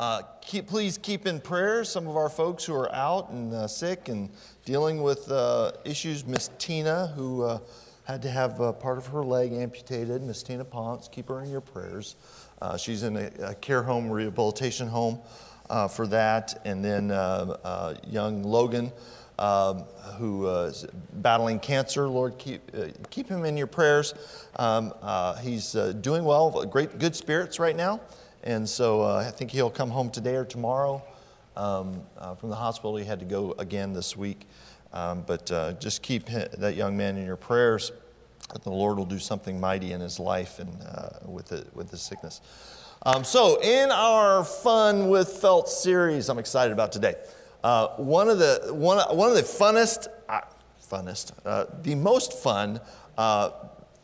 Uh, keep, please keep in prayer some of our folks who are out and uh, sick and dealing with uh, issues. Miss Tina, who uh, had to have uh, part of her leg amputated, Miss Tina Ponce, keep her in your prayers. Uh, she's in a, a, care home, rehabilitation home for that. And then young Logan. Um, who is battling cancer. Lord, keep, keep him in your prayers. Um, he's doing well, great, good spirits right now. And so uh, I think he'll come home today or tomorrow um, uh, from the hospital. He had to go again this week. Um, but uh, just keep that young man in your prayers that the Lord will do something mighty in his life and uh, with, the, with the sickness. Um, so, in our Fun with Felt series, I'm excited about today. Uh, one, of the, one, one of the funnest, uh, funnest, the most fun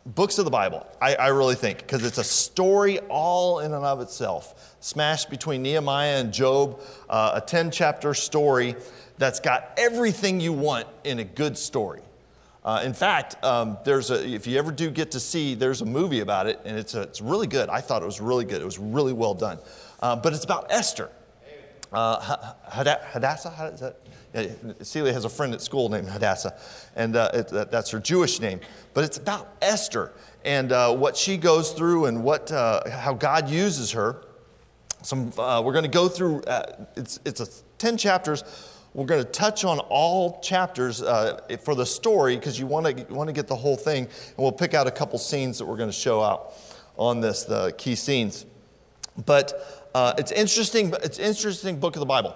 books of the Bible, I, I really think, because it's a story all in and of itself. Smashed between Nehemiah and Job, uh, a 10 chapter story that's got everything you want in a good story. Uh, in fact, um, there's a, if you ever do get to see, there's a movie about it, and it's, a, it's really good. I thought it was really good. It was really well done. Uh, but it's about Esther. Uh, Hadassah, that? Celia has a friend at school named Hadassah, and uh, it, that's her Jewish name. But it's about Esther and uh, what she goes through and what, uh, how God uses her. Some, uh, we're going to go through, it's, it's a 10 chapters. We're going to touch on all chapters for the story because you want to want to get the whole thing, and we'll pick out a couple scenes that we're going to show out on this, the key scenes. But it's interesting. It's interesting book of the Bible.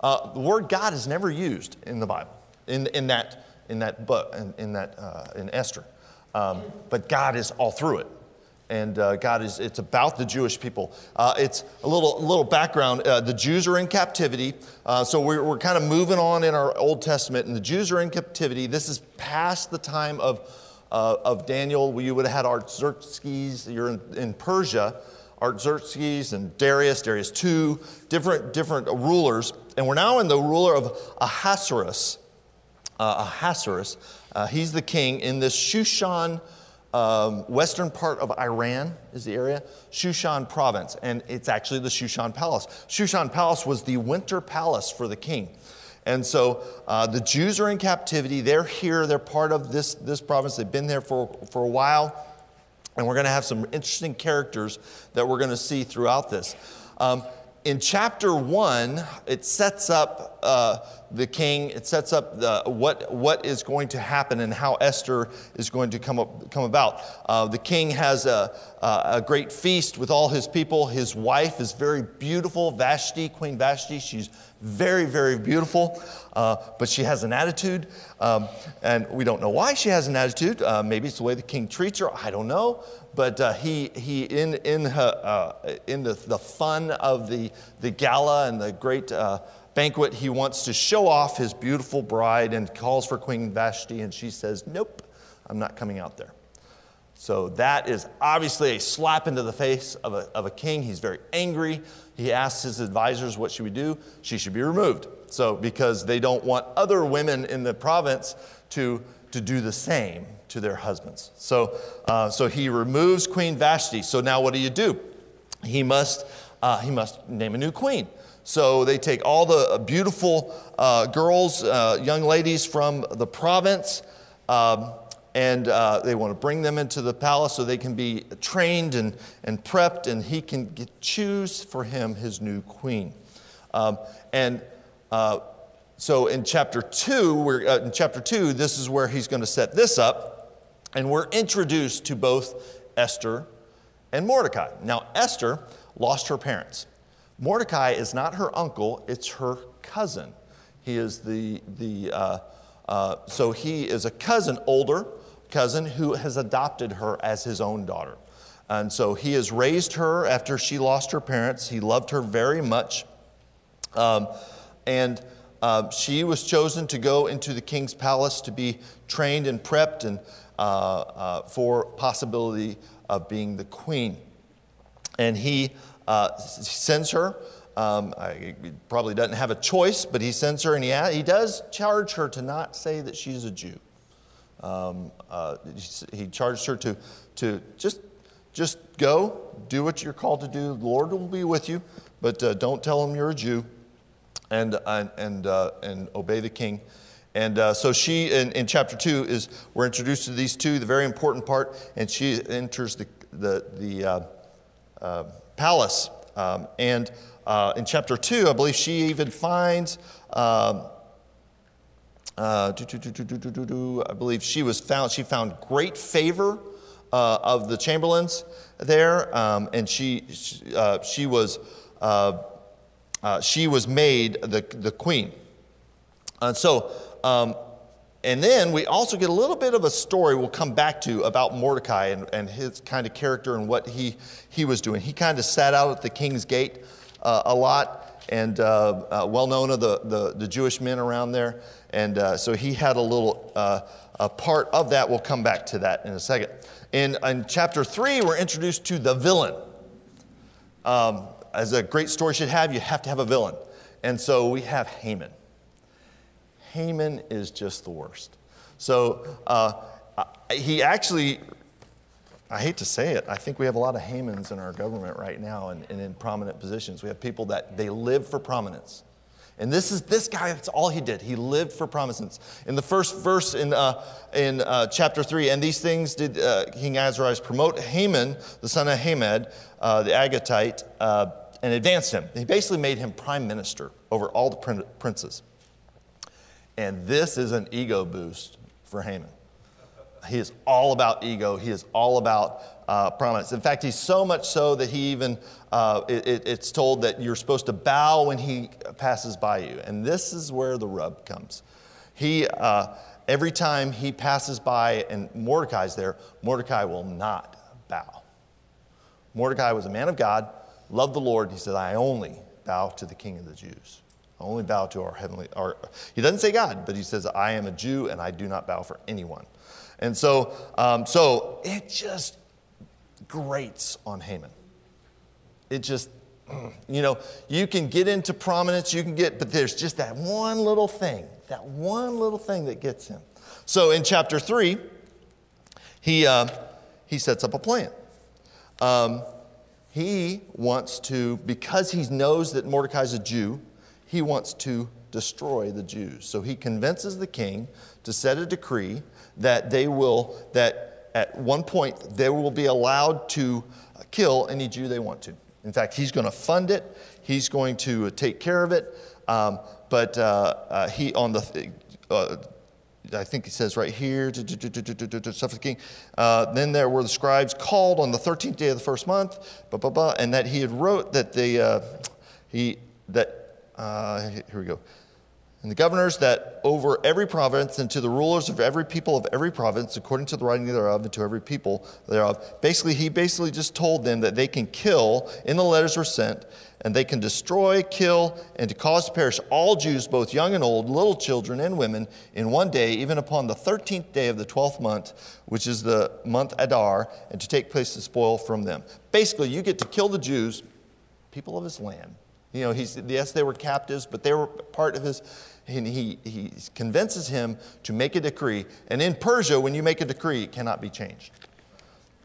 Uh, the word God is never used in the Bible, in, in, that, in that book, in, in that, uh, in Esther. Um, but God is all through it. And uh, God is, it's about the Jewish people. Uh, it's a little, little background. Uh, the Jews are in captivity. Uh, so we're, we're kind of moving on in our Old Testament, and the Jews are in captivity. This is past the time of, of Daniel. You would have had Artaxerxes, you're in, in Persia. Artaxerxes and Darius, Darius II, different, different rulers. And we're now in the ruler of Ahasuerus. Uh, Ahasuerus, uh, he's the king in this Shushan, um, western part of Iran is the area, Shushan province. And it's actually the Shushan palace. Shushan palace was the winter palace for the king. And so uh, the Jews are in captivity. They're here. They're part of this, this province. They've been there for, for a while. And we're going to have some interesting characters that we're going to see throughout this. Um, in chapter one, it sets up uh, the king, it sets up the, what, what is going to happen and how Esther is going to come, up, come about. Uh, the king has a, a great feast with all his people. His wife is very beautiful, Vashti, Queen Vashti. She's very, very beautiful, uh, but she has an attitude. Um, and we don't know why she has an attitude. Uh, maybe it's the way the king treats her. I don't know but uh, he, he in, in, her, uh, in the, the fun of the, the gala and the great uh, banquet, he wants to show off his beautiful bride and calls for Queen Vashti, and she says, Nope, I'm not coming out there. So that is obviously a slap into the face of a, of a king. He's very angry. He asks his advisors, What should we do? She should be removed. So, because they don't want other women in the province to, to do the same to their husbands. So, uh, so he removes Queen Vashti. So now what do you do? He must, uh, he must name a new queen. So they take all the beautiful uh, girls, uh, young ladies from the province, um, and uh, they want to bring them into the palace so they can be trained and, and prepped, and he can get, choose for him his new queen. Um, and uh, so in chapter two, we're, uh, in chapter two, this is where he's going to set this up. And we're introduced to both Esther and Mordecai. Now, Esther lost her parents. Mordecai is not her uncle, it's her cousin. He is the, the uh, uh, so he is a cousin, older cousin, who has adopted her as his own daughter. And so he has raised her after she lost her parents. He loved her very much. Um, and uh, she was chosen to go into the king's palace to be trained and prepped and uh, uh, for possibility of being the queen. And he uh, sends her. Um, he probably doesn't have a choice, but he sends her, and he, he does charge her to not say that she's a Jew. Um, uh, he charged her to, to just just go, do what you're called to do. The Lord will be with you, but uh, don't tell him you're a Jew and, and, and, uh, and obey the king. And uh, so she, in, in, chapter two, is we're introduced to these two, the very important part, and she enters the, the, the uh, uh, palace. Um, and uh, in chapter two, I believe she even finds, um, uh, do, do, do, I believe she was found, she found great favor uh, of the chamberlains there, um, and she, she was, she was made the, the queen. And so, um, and then we also get a little bit of a story we'll come back to about Mordecai and, and his kind of character and what he, he was doing. He kind of sat out at the king's gate uh, a lot and uh, uh, well known of the, the, the, Jewish men around there. And uh, so he had a little uh, a part of that. We'll come back to that in a second. In, in chapter three, we're introduced to the villain. Um, as a great story should have, you have to have a villain. And so we have Haman. Haman is just the worst. So uh, he actually, I hate to say it, I think we have a lot of Hamans in our government right now and, and in prominent positions. We have people that they live for prominence. And this is this guy, that's all he did. He lived for prominence. In the first verse in, uh, in uh, chapter 3, and these things did uh, King Ahasuerus promote Haman, the son of Hamad, uh, the Agagite, uh, and advanced him. He basically made him prime minister over all the princes. And this is an ego boost for Haman. He is all about ego. He is all about uh, prominence. In fact, he's so much so that he even, uh, it, it's told that you're supposed to bow when he passes by you. And this is where the rub comes. He, uh, every time he passes by and Mordecai's there, Mordecai will not bow. Mordecai was a man of God, loved the Lord. He said, I only bow to the king of the Jews. Only bow to our heavenly, our, he doesn't say God, but he says, I am a Jew and I do not bow for anyone. And so, um, so it just grates on Haman. It just, you know, you can get into prominence, you can get, but there's just that one little thing, that one little thing that gets him. So in chapter three, he, uh, he sets up a plan. Um, he wants to, because he knows that Mordecai's a Jew, he wants to destroy the Jews. So he convinces the king to set a decree that they will, that at one point they will be allowed to kill any Jew they want to. In fact, he's going to fund it, he's going to take care of it. Um, but uh, uh, he, on the, uh, I think he says right here, suffocating. Uh, then there were the scribes called on the 13th day of the first month, blah, blah, blah, and that he had wrote that the, uh, he, that uh, here we go. And the governors that over every province and to the rulers of every people of every province, according to the writing thereof, and to every people thereof. Basically, he basically just told them that they can kill, in the letters were sent, and they can destroy, kill, and to cause to perish all Jews, both young and old, little children and women, in one day, even upon the 13th day of the 12th month, which is the month Adar, and to take place the spoil from them. Basically, you get to kill the Jews, people of his land, you know, he's, yes, they were captives, but they were part of his. And he, he convinces him to make a decree. And in Persia, when you make a decree, it cannot be changed.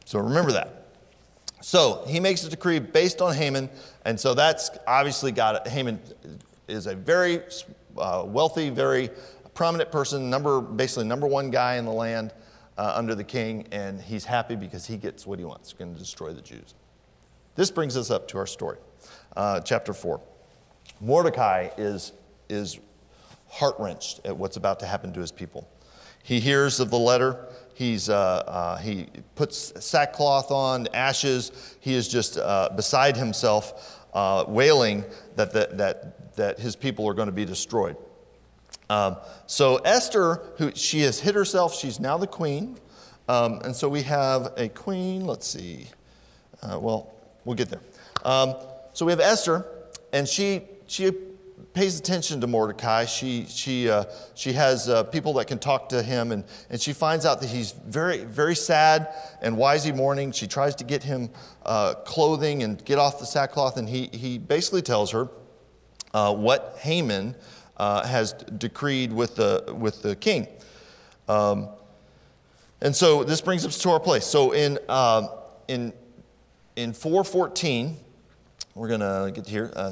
So remember that. So he makes a decree based on Haman. And so that's obviously got it. Haman is a very uh, wealthy, very prominent person, number, basically number one guy in the land uh, under the king. And he's happy because he gets what he wants. Going to destroy the Jews. This brings us up to our story uh, chapter 4. Mordecai is, is heart wrenched at what's about to happen to his people. He hears of the letter. He's, uh, uh, he puts sackcloth on, ashes. He is just uh, beside himself, uh, wailing that, that, that, that his people are going to be destroyed. Um, so Esther, who she has hid herself, she's now the queen. Um, and so we have a queen. Let's see. Uh, well, we'll get there. Um, so we have Esther, and she, she pays attention to Mordecai. She, she, uh, she has uh, people that can talk to him, and, and she finds out that he's very, very sad and wisey mourning. She tries to get him uh, clothing and get off the sackcloth, and he, he basically tells her uh, what Haman uh, has decreed with the, with the king. Um, and so this brings us to our place. So in, um, in in 414, we're going to get here. Uh,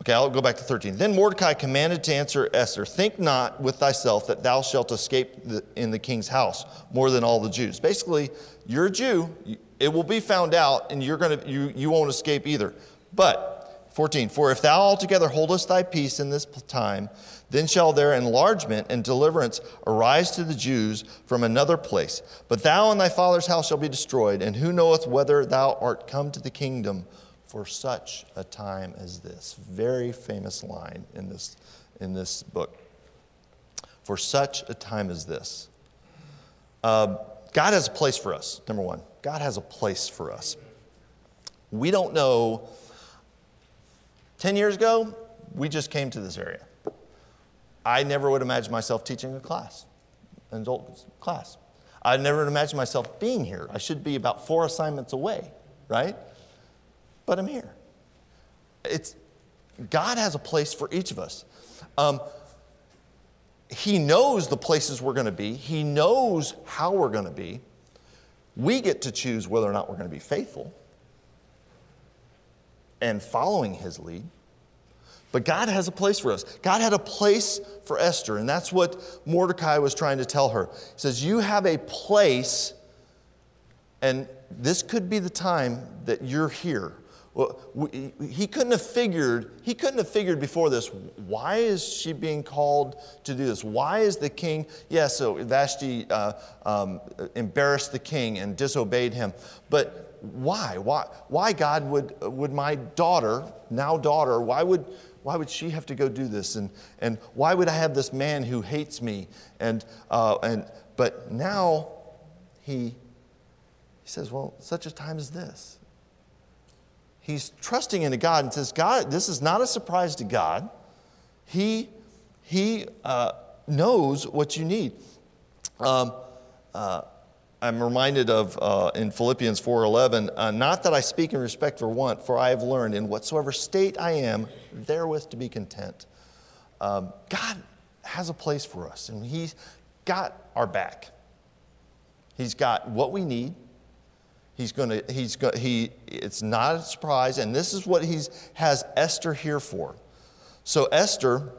okay, I'll go back to 13. Then Mordecai commanded to answer Esther, Think not with thyself that thou shalt escape the, in the king's house more than all the Jews. Basically, you're a Jew, it will be found out, and you're gonna, you, you won't escape either. But, 14, for if thou altogether holdest thy peace in this time, then shall their enlargement and deliverance arise to the Jews from another place. But thou and thy father's house shall be destroyed, and who knoweth whether thou art come to the kingdom for such a time as this? Very famous line in this, in this book. For such a time as this. Uh, God has a place for us, number one. God has a place for us. We don't know. 10 years ago, we just came to this area. I never would imagine myself teaching a class, an adult class. I never would imagine myself being here. I should be about four assignments away, right? But I'm here. It's, God has a place for each of us. Um, he knows the places we're going to be, He knows how we're going to be. We get to choose whether or not we're going to be faithful and following His lead. But God has a place for us. God had a place for Esther, and that's what Mordecai was trying to tell her. He says, You have a place, and this could be the time that you're here. Well, we, he couldn't have figured, he couldn't have figured before this, why is she being called to do this? Why is the king, yes, yeah, so Vashti uh, um, embarrassed the king and disobeyed him, but why? Why, why God would, would my daughter, now daughter, why would, why would she have to go do this? And, and why would I have this man who hates me? And, uh, and, but now he, he says, Well, such a time as this. He's trusting into God and says, God, this is not a surprise to God. He, he uh, knows what you need. Um, uh, I'm reminded of uh, in Philippians 4:11, uh, not that I speak in respect for want, for I have learned in whatsoever state I am, therewith to be content. Um, God has a place for us, and He's got our back. He's got what we need. He's going to. He's go, he. It's not a surprise, and this is what He has Esther here for. So Esther,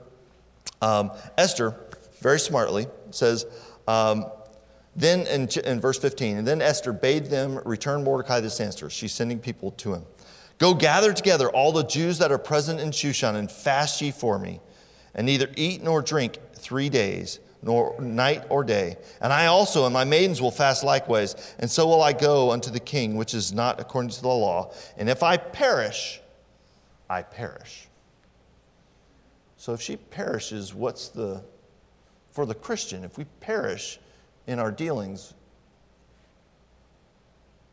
um, Esther, very smartly says. Um, then in, in verse 15, and then Esther bade them return Mordecai this answer. She's sending people to him. Go gather together all the Jews that are present in Shushan and fast ye for me, and neither eat nor drink three days, nor night or day. And I also and my maidens will fast likewise, and so will I go unto the king, which is not according to the law. And if I perish, I perish. So if she perishes, what's the, for the Christian, if we perish, in our dealings,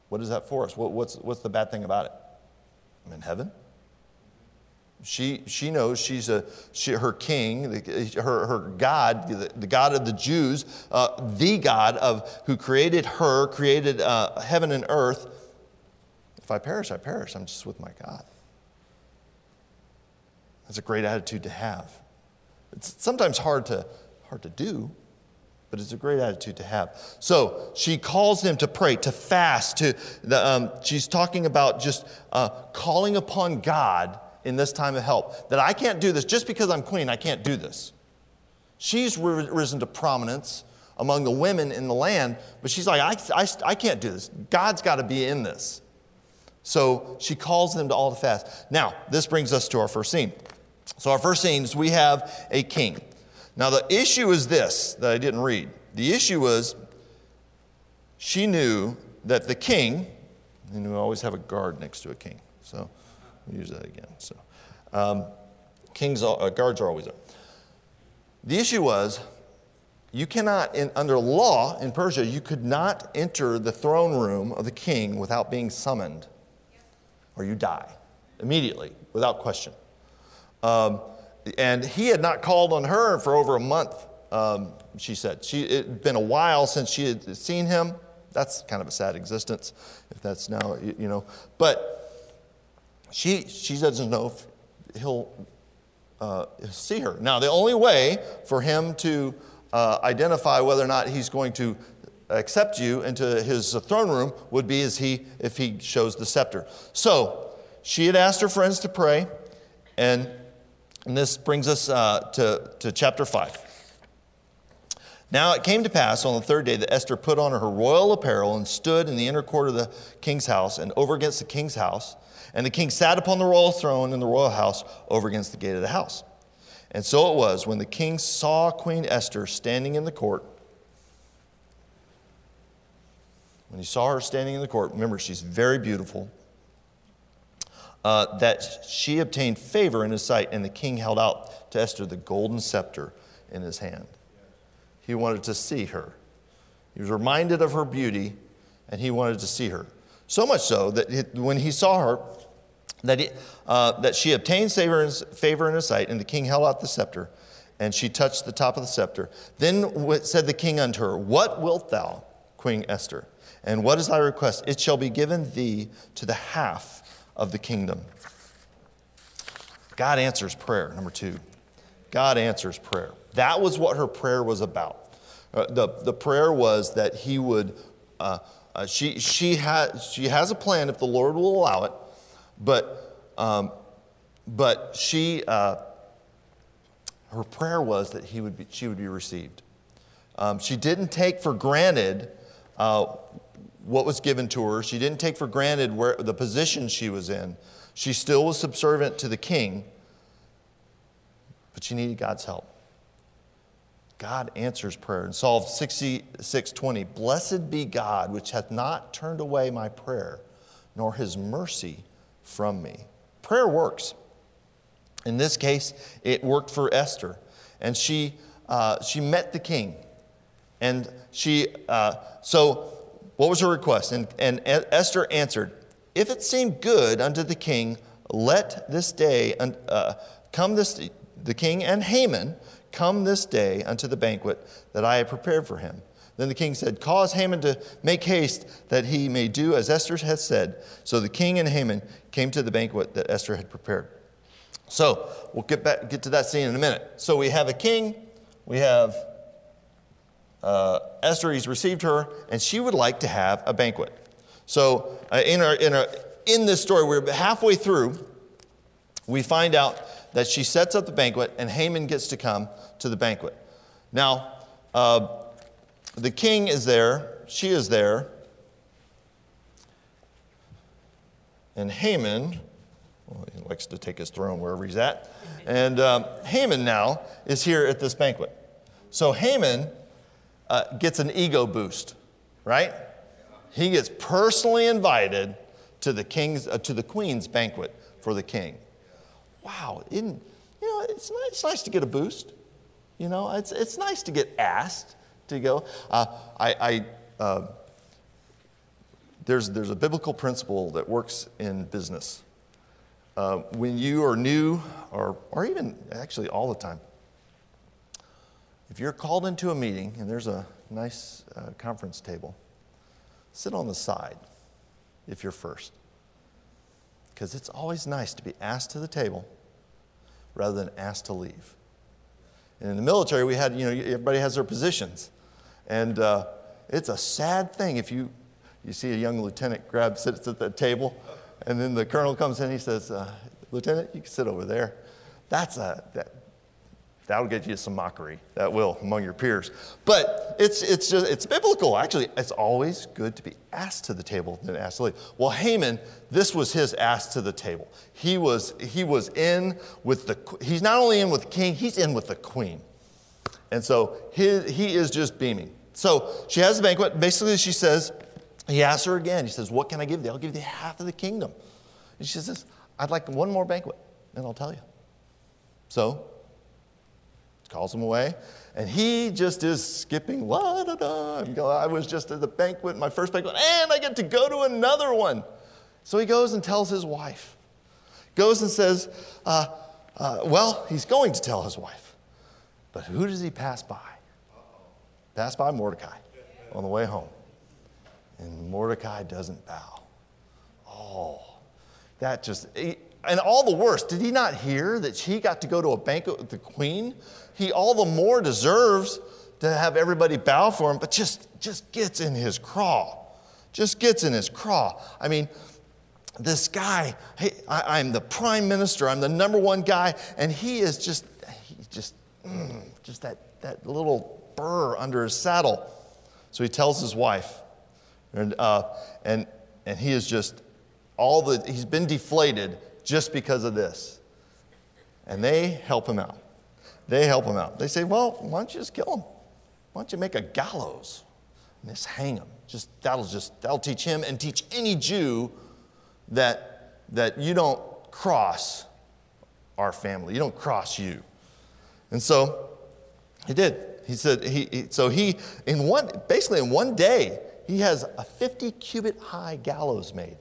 what is that for us? What, what's, what's the bad thing about it? I'm in heaven. She, she knows she's a, she, her king, her, her God, the, the, God of the Jews, uh, the God of, who created her, created uh, heaven and earth. If I perish, I perish. I'm just with my God. That's a great attitude to have. It's sometimes hard to, hard to do, but it's a great attitude to have. So she calls them to pray, to fast. To the, um, she's talking about just uh, calling upon God in this time of help. That I can't do this just because I'm queen. I can't do this. She's risen to prominence among the women in the land, but she's like, I, I, I can't do this. God's got to be in this. So she calls them to all to fast. Now, this brings us to our first scene. So, our first scene is we have a king. Now, the issue is this that I didn't read. The issue was she knew that the king, and we always have a guard next to a king, so use that again. So, um, kings, uh, guards are always there. The issue was you cannot, in, under law in Persia, you could not enter the throne room of the king without being summoned, or you die immediately, without question. Um, and he had not called on her for over a month, um, she said. She, it had been a while since she had seen him. That's kind of a sad existence, if that's now, you, you know. But she, she doesn't know if he'll, uh, see her. Now, the only way for him to uh, identify whether or not he's going to accept you into his throne room would be as he if he shows the scepter. So she had asked her friends to pray, and, and this brings us uh, to, to chapter 5. Now it came to pass on the third day that Esther put on her royal apparel and stood in the inner court of the king's house and over against the king's house. And the king sat upon the royal throne in the royal house over against the gate of the house. And so it was when the king saw Queen Esther standing in the court. When he saw her standing in the court, remember, she's very beautiful, uh, that she obtained favor in his sight, and the king held out to Esther the golden scepter in his hand. He wanted to see her. He was reminded of her beauty, and he wanted to see her. So much so that when he saw her, that, uh, that she obtained favor in, favor in his sight, and the king held out the scepter, and she touched the top of the scepter. Then said the king unto her, What wilt thou, Queen Esther? And what is thy request? It shall be given thee to the half of the kingdom. God answers prayer, number two. God answers prayer. That was what her prayer was about. Uh, the, the prayer was that he would, uh, uh, she, she, ha- she has a plan if the Lord will allow it, but, um, but she, uh, her prayer was that he would be, she would be received. Um, she didn't take for granted uh, what was given to her. She didn't take for granted where, the position she was in. She still was subservient to the king, but she needed God's help. God answers prayer. In Psalm 66:20, Blessed be God, which hath not turned away my prayer, nor his mercy from me. Prayer works. In this case, it worked for Esther. And she, uh, she met the king. And she, uh, so what was her request? And, and Esther answered, If it seem good unto the king, let this day uh, come this, the king and Haman come this day unto the banquet that I have prepared for him. Then the king said, Cause Haman to make haste that he may do as Esther has said. So the king and Haman came to the banquet that Esther had prepared. So we'll get, back, get to that scene in a minute. So we have a king, we have uh, Esther, he's received her, and she would like to have a banquet. So uh, in, our, in, our, in this story, we're halfway through, we find out that she sets up the banquet, and Haman gets to come to the banquet. Now, uh, the king is there, she is there, and Haman, well, he likes to take his throne wherever he's at, and um, Haman now is here at this banquet. So Haman uh, gets an ego boost, right? He gets personally invited to the king's, uh, to the queen's banquet for the king. Wow, you know, it's nice, it's nice to get a boost. You know, it's, it's nice to get asked to go. Uh, I, I uh, there's, there's a biblical principle that works in business. Uh, when you are new, or, or even actually all the time, if you're called into a meeting and there's a nice uh, conference table, sit on the side if you're first. Because it's always nice to be asked to the table rather than asked to leave. And in the military, we had, you know, everybody has their positions. And uh, it's a sad thing if you, you see a young lieutenant grab, sits at the table, and then the colonel comes in, he says, uh, Lieutenant, you can sit over there. That's a, that, That'll get you some mockery. That will among your peers. But it's, it's, just, it's biblical. Actually, it's always good to be asked to the table than asked to leave. Well, Haman, this was his asked to the table. He was, he was in with the, he's not only in with the king, he's in with the queen. And so he, he is just beaming. So she has the banquet. Basically, she says, he asks her again. He says, What can I give thee? I'll give thee half of the kingdom. And she says, I'd like one more banquet, and I'll tell you. So calls him away. And he just is skipping, la da da. I was just at the banquet, my first banquet, and I get to go to another one. So he goes and tells his wife. Goes and says, uh, uh, well, he's going to tell his wife. But who does he pass by? Pass by Mordecai on the way home. And Mordecai doesn't bow. Oh, that just, and all the worse, did he not hear that he got to go to a banquet with the queen? He all the more deserves to have everybody bow for him, but just, just gets in his craw. Just gets in his craw. I mean, this guy, hey, I, am the prime minister, I'm the number one guy, and he is just, he just, mm, just that, that little burr under his saddle. So he tells his wife, and, uh, and, and he is just all the, he's been deflated just because of this. And they help him out. They help him out. They say, well, why don't you just kill him? Why don't you make a gallows and just hang him? Just, that'll just, that'll teach him and teach any Jew that, that you don't cross our family. You don't cross you. And so he did. He said, he, he, so he, in one, basically in one day, he has a 50 cubit high gallows made.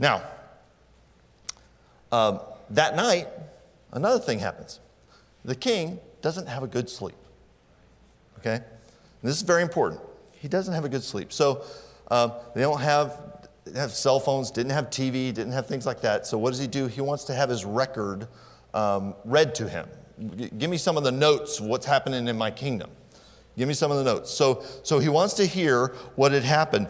Now, um, that night, another thing happens. The king doesn't have a good sleep. Okay? And this is very important. He doesn't have a good sleep. So um, they don't have, have cell phones, didn't have TV, didn't have things like that. So what does he do? He wants to have his record um, read to him. Give me some of the notes, what's happening in my kingdom. Give me some of the notes. So, so he wants to hear what had happened.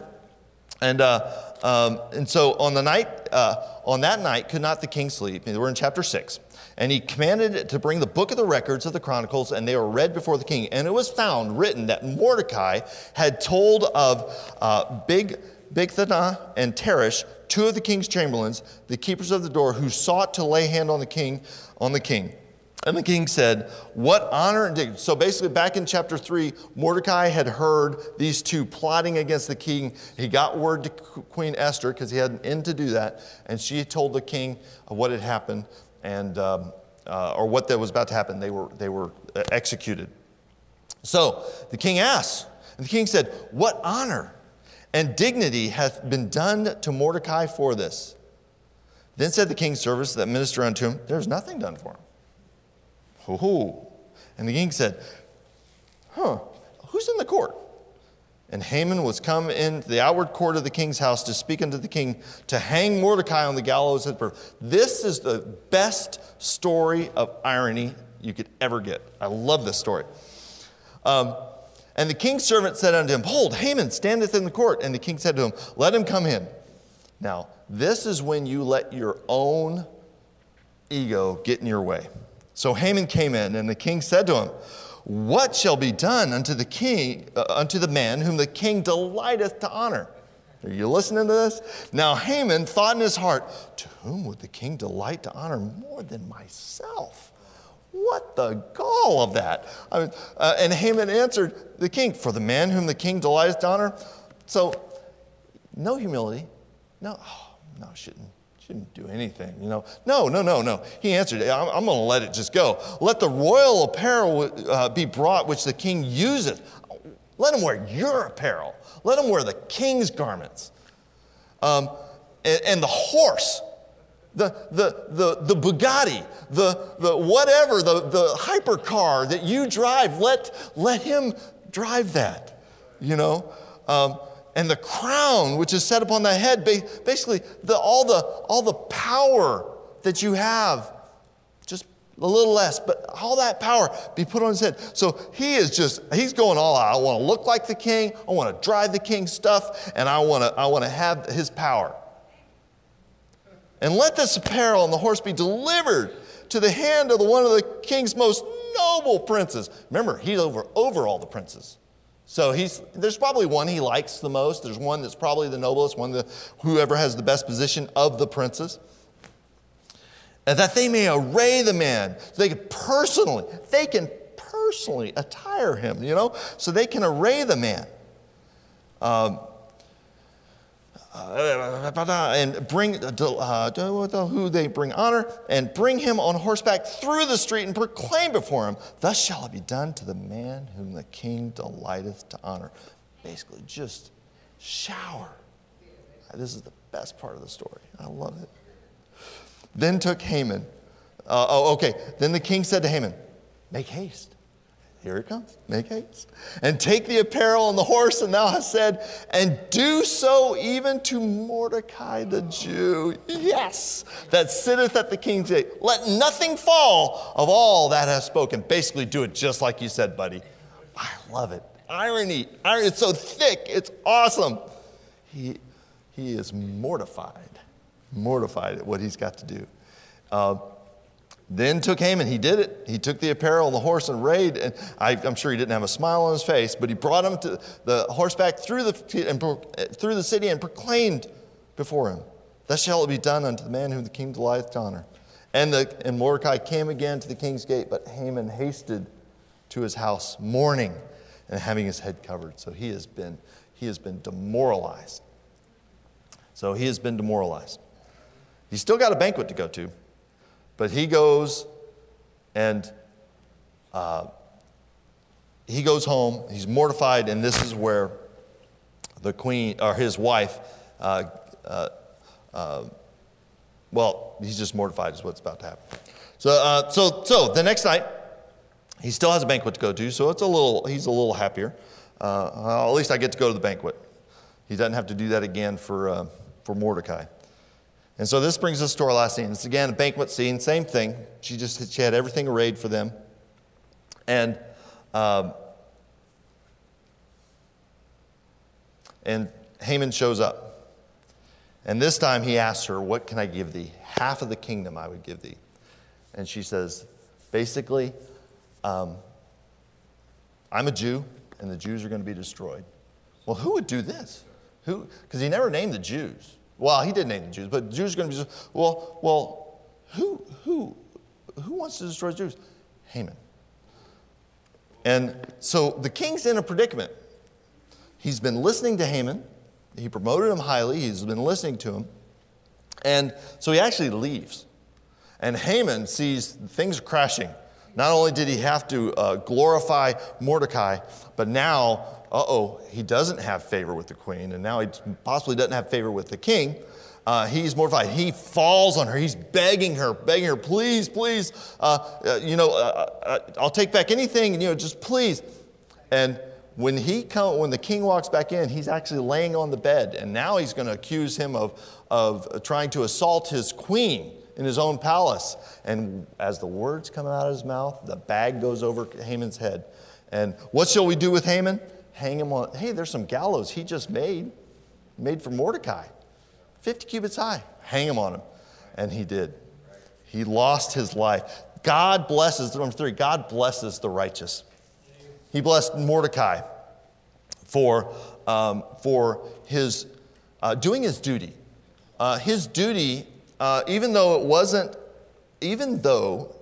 And, uh, um, and so on the night, uh, on that night, could not the king sleep? We're in chapter six. And he commanded to bring the book of the records of the Chronicles, and they were read before the king. And it was found written that Mordecai had told of uh, Big Bigthana and Teresh, two of the king's chamberlains, the keepers of the door, who sought to lay hand on the king, on the king. And the king said, What honor and dignity. So basically, back in chapter 3, Mordecai had heard these two plotting against the king. He got word to Queen Esther because he had an end to do that. And she told the king what had happened and, um, uh, or what that was about to happen. They were, they were uh, executed. So the king asked, and the king said, What honor and dignity hath been done to Mordecai for this? Then said the king's servants that minister unto him, There's nothing done for him. Oh, and the king said, Huh, who's in the court? And Haman was come into the outward court of the king's house to speak unto the king to hang Mordecai on the gallows at birth. This is the best story of irony you could ever get. I love this story. Um, and the king's servant said unto him, Hold, Haman standeth in the court. And the king said to him, Let him come in. Now, this is when you let your own ego get in your way. So Haman came in, and the king said to him, What shall be done unto the king, uh, unto the man whom the king delighteth to honor? Are you listening to this? Now Haman thought in his heart, To whom would the king delight to honor more than myself? What the gall of that? I mean, uh, and Haman answered the king, For the man whom the king delights to honor. So, no humility. No, oh, no, shouldn't didn't do anything, you know. No, no, no, no. He answered, I'm, I'm going to let it just go. Let the royal apparel uh, be brought which the king useth. Let him wear your apparel. Let him wear the king's garments. Um, and, and, the horse, the, the, the, the Bugatti, the, the whatever, the, the hypercar that you drive, let, let him drive that, you know. Um, and the crown which is set upon the head basically the, all, the, all the power that you have just a little less but all that power be put on his head. So he is just he's going all out. I want to look like the king. I want to drive the king's stuff and i want to i want to have his power and let this apparel and the horse be delivered to the hand of the one of the king's most noble princes remember he's over over all the princes so he's, there's probably one he likes the most. There's one that's probably the noblest, one the, whoever has the best position of the princes. And that they may array the man. So they can personally, they can personally attire him, you know? So they can array the man. Um, uh, and bring uh, who they bring honor and bring him on horseback through the street and proclaim before him thus shall it be done to the man whom the king delighteth to honor. Basically just shower. This is the best part of the story. I love it. Then took haman uh, oh okay. Then the king said to haman make haste Here it comes. Make haste. And take the apparel and the horse, and thou hast said, and do so even to Mordecai the Jew. Yes, that sitteth at the king's gate. Let nothing fall of all that has spoken. Basically, do it just like you said, buddy. I love it. Irony. Irony. It's so thick. It's awesome. He, he is mortified, mortified at what he's got to do. Uh, then took Haman, he did it. He took the apparel and the horse and rode. And I, am sure he didn't have a smile on his face, but he brought him to the horseback through the, and, through the city and proclaimed before him, Thus shall it be done unto the man whom the king delighteth to honor. And, the, and Mordecai came again to the king's gate, but Haman hasted to his house, mourning and having his head covered. So he has been, he has been demoralized. So he has been demoralized. He's still got a banquet to go to. But he goes and uh, he goes home. He's mortified, and this is where the queen, or his wife, uh, uh, uh well, he's just mortified, is what's about to happen. So, uh, so, so the next night, he still has a banquet to go to, so it's a little, he's a little happier. Uh, at least I get to go to the banquet. He doesn't have to do that again for, for Mordecai. And so this brings us to our last scene. It's again a banquet scene, same thing. She just she had everything arrayed for them, and um, and Haman shows up, and this time he asks her, "What can I give thee? Half of the kingdom I would give thee." And she says, basically, um, "I'm a Jew, and the Jews are going to be destroyed." Well, who would do this? Who? Because he never named the Jews. Well, he didn't name the Jews, but the Jews are going to be, well, well, who, who, who wants to destroy Jews? Haman. And so the king's in a predicament. He's been listening to Haman. He promoted him highly. He's been listening to him. And so he actually leaves. And Haman sees things crashing. Not only did he have to uh, glorify Mordecai, but now, uh oh, he doesn't have favor with the queen, and now he possibly doesn't have favor with the king. Uh, he's mortified. He falls on her. He's begging her, begging her, please, please, uh, uh you know, uh, uh, I'll take back anything, you know, just please. And when he come, when the king walks back in, he's actually laying on the bed, and now he's going to accuse him of, of trying to assault his queen in his own palace. And as the words come out of his mouth, the bag goes over Haman's head. And what shall we do with Haman? Hang him on. Hey, there's some gallows he just made, made for Mordecai, 50 cubits high. Hang him on him. And he did. He lost his life. God blesses, number three, God blesses the righteous. He blessed Mordecai for, um, for his uh, doing his duty. Uh, his duty uh, even though it wasn't, even though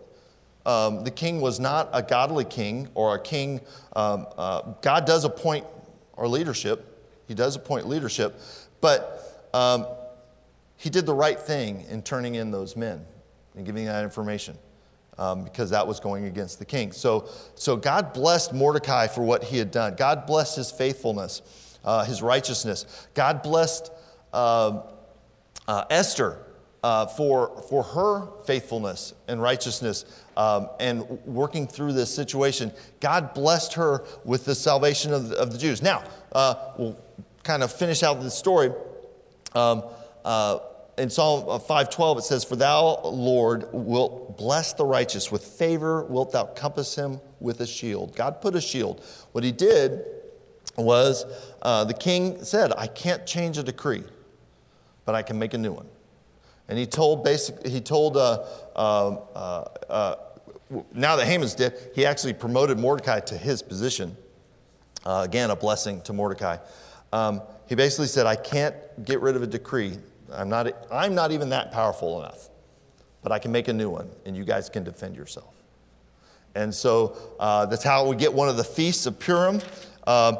um, the king was not a godly king or a king, um, uh, God does appoint our leadership. He does appoint leadership, but um, he did the right thing in turning in those men and giving that information. Um, because that was going against the king. So, so God blessed Mordecai for what he had done. God blessed his faithfulness, uh, his righteousness. God blessed uh, uh, Esther uh, for, for her faithfulness and righteousness um, and working through this situation. God blessed her with the salvation of the, of the Jews. Now, uh, we'll kind of finish out the story. Um, uh, in Psalm 5:12 it says, "For thou, Lord, wilt bless the righteous with favor; wilt thou compass him with a shield." God put a shield. What He did was, uh, the king said, "I can't change a decree, but I can make a new one." And he told basically, he told, uh, uh, uh, uh, now that Haman's dead, he actually promoted Mordecai to his position. Uh, again, a blessing to Mordecai. Um, he basically said, I can't get rid of a decree. I'm not, I'm not even that powerful enough, but I can make a new one, and you guys can defend yourself. And so uh, that's how we get one of the feasts of Purim, um,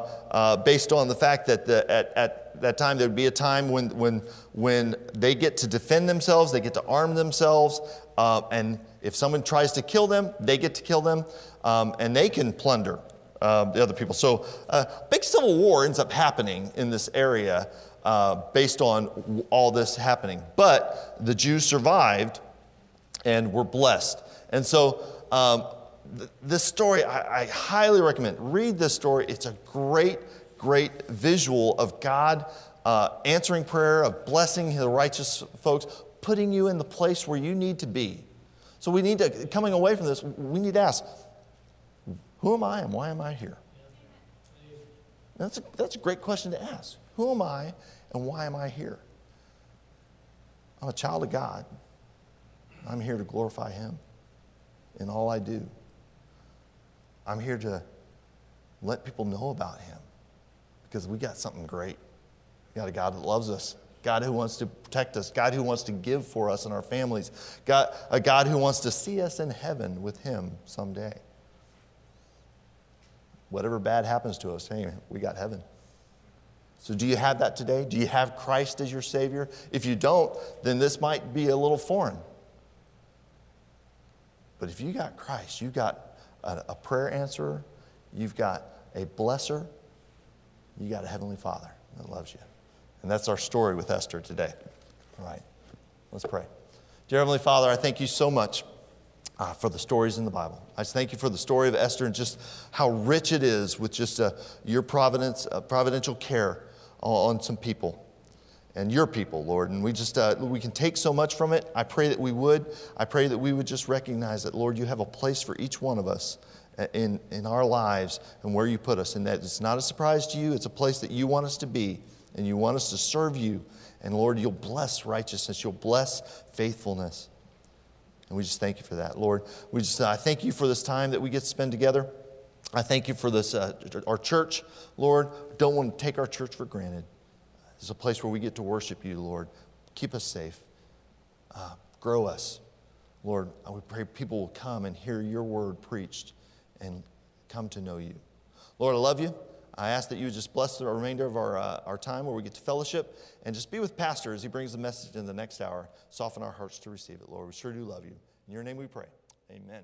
based on the fact that the, at, at that time, there would be a time when, when, when they get to defend themselves, they get to arm themselves, uh, and if someone tries to kill them, they get to kill them, um, and they can plunder uh, the other people. So, uh, big civil war ends up happening in this area uh, based on all this happening. But the Jews survived and were blessed. And so, um, th- this story, I, I highly recommend. Read this story. It's a great, great visual of God uh, answering prayer, of blessing the righteous folks, putting you in the place where you need to be. So we need to, coming away from this, we need to ask, who am I and why am I here? That's a, that's a great question to ask. Who am I and why am I here? I'm a child of God. I'm here to glorify Him in all I do. I'm here to let people know about Him because we got something great. We got a God that loves us, God who wants to protect us, God who wants to give for us and our families, God, a God who wants to see us in heaven with Him someday. Whatever bad happens to us, hey, we got heaven. So, do you have that today? Do you have Christ as your Savior? If you don't, then this might be a little foreign. But if you got Christ, you got a, a prayer answerer, you've got a blesser, you got a Heavenly Father that loves you. And that's our story with Esther today. All right, let's pray. Dear Heavenly Father, I thank you so much uh, for the stories in the Bible. I just thank you for the story of Esther and just how rich it is with just uh, your providence, uh, providential care on, some people and your people, Lord. And we just, uh, we can take so much from it. I pray that we would. I pray that we would just recognize that, Lord, you have a place for each one of us in, in our lives and where you put us. And that it's not a surprise to you, it's a place that you want us to be and you want us to serve you. And Lord, you'll bless righteousness, you'll bless faithfulness. And we just thank you for that, Lord. We just, uh, I thank you for this time that we get to spend together. I thank you for this, uh, our church, Lord. Don't want to take our church for granted. It's a place where we get to worship you, Lord. Keep us safe. Uh, grow us. Lord, we pray people will come and hear your word preached and come to know you. Lord, I love you. I ask that you just bless the remainder of our, uh, our time where we get to fellowship and just be with Pastor as he brings the message in the next hour. Soften our hearts to receive it, Lord. We sure do love you. In your name we pray. Amen.